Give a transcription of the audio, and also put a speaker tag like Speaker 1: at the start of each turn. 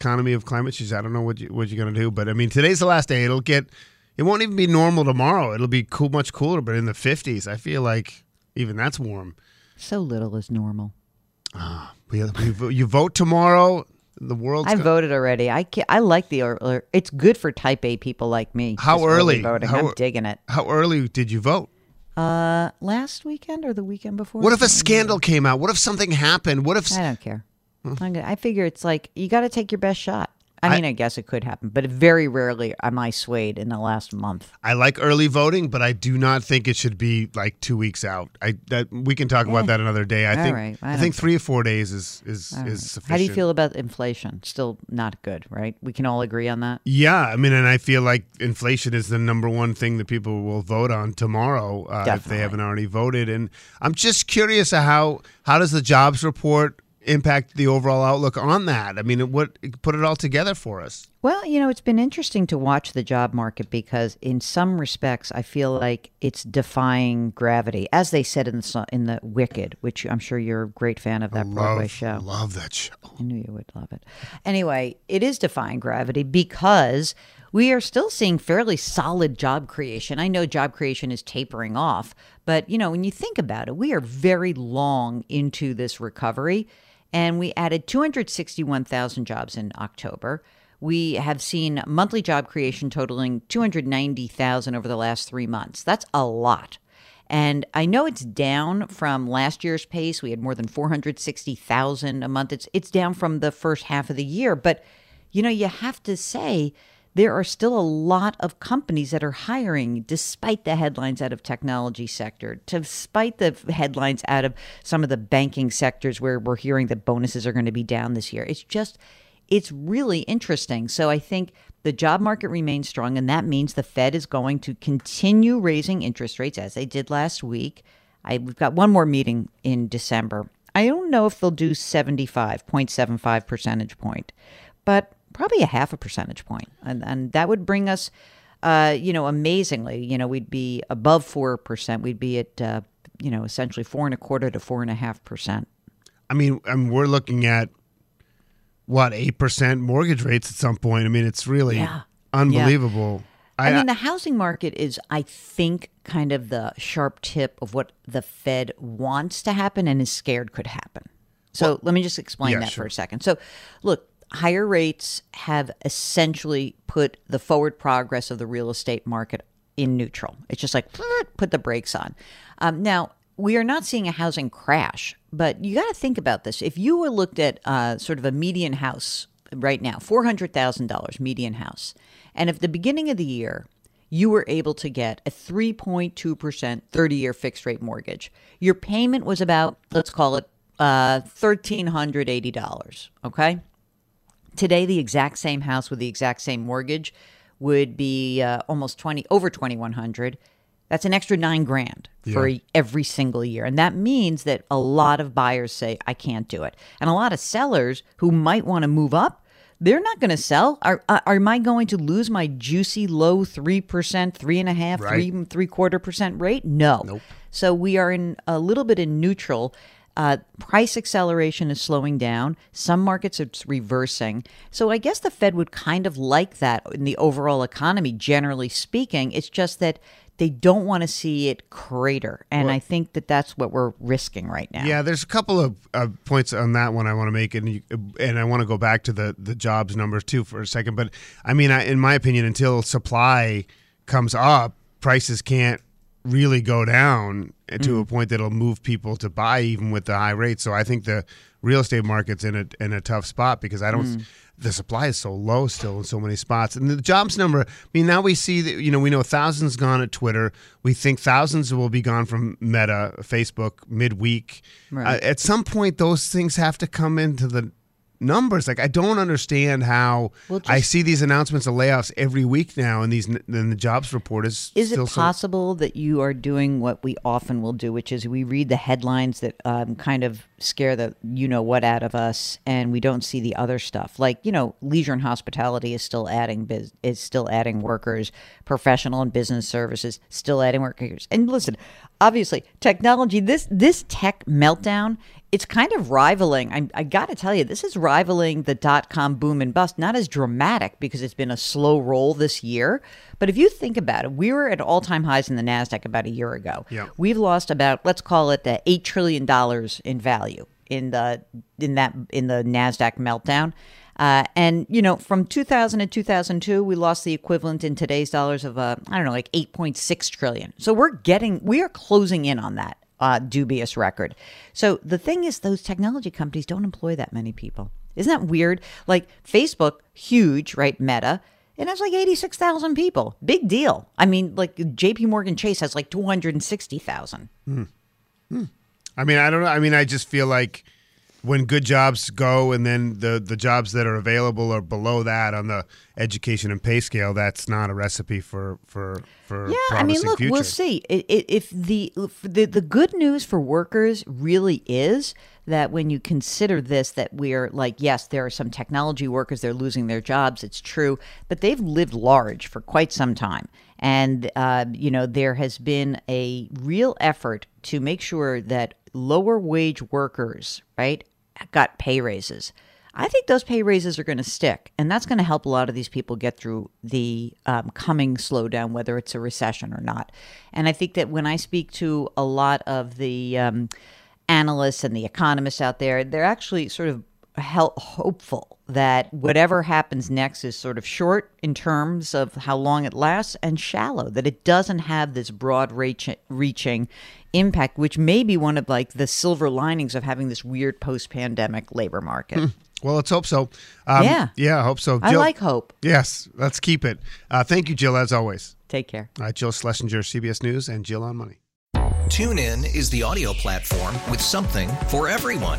Speaker 1: Economy of climate change. I don't know what you what you're gonna do, but I mean today's the last day. It'll get. It won't even be normal tomorrow. It'll be cool, much cooler, but in the 50s. I feel like even that's warm.
Speaker 2: So little is normal.
Speaker 1: We, we, you vote tomorrow. The world's
Speaker 2: I voted already. I I like the. It's good for Type A people like me.
Speaker 1: How
Speaker 2: this
Speaker 1: early?
Speaker 2: voting?
Speaker 1: How-
Speaker 2: I'm digging it.
Speaker 1: How early did you vote?
Speaker 2: Uh, last weekend or the weekend before?
Speaker 1: What if a scandal came out? What if something happened? What if
Speaker 2: I don't care. Gonna, I figure it's like you got to take your best shot. I
Speaker 1: I-
Speaker 2: mean, I, guess it could happen, but very rarely am I swayed in the last month.
Speaker 1: I like early voting, but I do not think it should be like two weeks out. I that we can talk about
Speaker 2: Eh.
Speaker 1: that another day. I
Speaker 2: All
Speaker 1: think
Speaker 2: right. I
Speaker 1: I, think three or four days is is
Speaker 2: All right.
Speaker 1: is sufficient.
Speaker 2: How do you feel about inflation? Still not good, right? We can all agree on that.
Speaker 1: Yeah, I mean, and I feel like inflation is the number one thing that people will vote on tomorrow uh, if they haven't already voted. And I'm just curious how how does the jobs report impact the overall outlook on that? I mean, what put it all together for us?
Speaker 2: Well, you know, it's been interesting to watch the job market because, in some respects, I feel like it's defying gravity, as they said in the in the Wicked, which I'm sure you're a great fan of that Broadway show.
Speaker 1: love that show.
Speaker 2: I knew you would love it. Anyway, it is defying gravity because we are still seeing fairly solid job creation. I know job creation is tapering off, but you know, when you think about it, we are very long into this recovery and we added 261,000 jobs in October. We have seen monthly job creation totaling 290,000 over the last 3 months. That's a lot. And I know it's down from last year's pace. We had more than 460,000 a month. It's it's down from the first half of the year, but you know, you have to say there are still a lot of companies that are hiring despite the headlines out of technology sector, despite the headlines out of some of the banking sectors where we're hearing that bonuses are going to be down this year. It's just it's really interesting. So I think the job market remains strong, and that means the Fed is going to continue raising interest rates as they did last week. I, we've got one more meeting in December. I don't know if they'll do 75.75 percentage point, but probably a half a percentage point. And, and that would bring us, uh, you know, amazingly, you know, we'd be above 4%. We'd be at, uh, you know, essentially four and a quarter to four and a half percent.
Speaker 1: I mean, I mean, we're looking at what eight percent mortgage rates at some point. I mean, it's really
Speaker 2: Yeah.
Speaker 1: unbelievable.
Speaker 2: I, mean, the housing market is, I think, kind of the sharp tip of what the Fed wants to happen and is scared could happen. So let me just explain
Speaker 1: yeah,
Speaker 2: that
Speaker 1: sure.
Speaker 2: for a second. So, look, higher rates have essentially put the forward progress of the real estate market in neutral. It's just like put the brakes on. Um, now, we are not seeing a housing crash, but you got to think about this. If you were looked at uh, sort of a median house right now, four hundred thousand dollars median house, and if the beginning of the year you were able to get a 3.2% 30 year fixed rate mortgage. Your payment was about, let's call it uh, $1,380. Okay. Today, the exact same house with the exact same mortgage would be uh, almost 20, over 2100 That's an extra nine grand for
Speaker 1: Yeah.
Speaker 2: every single year. And that means that a lot of buyers say, I can't do it. And a lot of sellers who might want to move up, they're not going to sell. Are, are am I going to lose my juicy low three percent, three and a half,
Speaker 1: Right.
Speaker 2: three three quarter percent rate? No.
Speaker 1: Nope.
Speaker 2: So we are in a little bit in neutral. Uh, price acceleration is slowing down. Some markets it's reversing. So I guess the Fed would kind of like that in the overall economy, generally speaking. It's just that they don't want to see it crater, and I think that that's what we're risking right now.
Speaker 1: Yeah, there's a couple of uh, points on that one I want to make, and you, and I want to go back to the the jobs numbers too for a second. But I mean, I, in my opinion, until supply comes up, prices can't really go down to a point that'll move people to buy, even with the high rates. So I think the real estate market's in a in a tough spot because I don't. The supply is so low still in so many spots, and the jobs number. I mean, now we see that you know we know thousands gone at Twitter. We think thousands will be gone from Meta, Facebook midweek.
Speaker 2: Right.
Speaker 1: Uh, at some point, those things have to come into the numbers. Like I don't understand how
Speaker 2: Well,
Speaker 1: I
Speaker 2: just-
Speaker 1: see these announcements of layoffs every week now, and these and the jobs report is
Speaker 2: Is it
Speaker 1: still so-
Speaker 2: possible that you are doing what we often will do, which is we read the headlines that um, kind of scare the you know what out of us, and we don't see the other stuff? Like you know, leisure and hospitality is still adding biz- is still adding workers, professional and business services still adding workers. And listen, obviously, technology this this tech meltdown. It's kind of rivaling. I, I got to tell you, this is rivaling the dot com boom and bust. Not as dramatic because it's been a slow roll this year, but if you think about it, we were at all time highs in the Nasdaq about a year ago.
Speaker 1: Yeah.
Speaker 2: We've lost about let's call it the eight trillion dollars in value in the in that in the Nasdaq meltdown. Uh, and you know, from 2000 to 2002, we lost the equivalent in today's dollars of uh, I don't know, like 8.6 trillion. So we're getting, we are closing in on that uh, dubious record. So the thing is, those technology companies don't employ that many people. Isn't that weird? Like Facebook, huge, right? Meta. It has like 86,000 people. Big deal. I mean, like JP Morgan Chase has like 260,000.
Speaker 1: I mean, I don't know. I mean, I just feel like when good jobs go, and then the the jobs that are available are below that on the education and pay scale, that's not a recipe for for for
Speaker 2: Yeah, I mean, look,
Speaker 1: future.
Speaker 2: we'll see. If the, if the the good news for workers really is that when you consider this, that we're like, yes, there are some technology workers they're losing their jobs. It's true, but they've lived large for quite some time, and uh, you know there has been a real effort to make sure that lower wage workers, right, got pay raises. I think those pay raises are going to stick, and that's going to help a lot of these people get through the um, coming slowdown, whether it's a recession or not. And I think that when I speak to a lot of the um, analysts and the economists out there, they're actually sort of hel- hopeful that whatever happens next is sort of short in terms of how long it lasts and shallow, that it doesn't have this broad reach- reaching impact, which may be one of like the silver linings of having this weird post pandemic labor market.
Speaker 1: Well, let's hope so. Um,
Speaker 2: Yeah.
Speaker 1: yeah, I hope so.
Speaker 2: I like hope.
Speaker 1: Yes, let's keep it. Uh, thank you, Jill, as always.
Speaker 2: Take care.
Speaker 1: Uh, Jill Schlesinger, CBS News, and Jill on Money.
Speaker 3: TuneIn is the audio platform with something for everyone.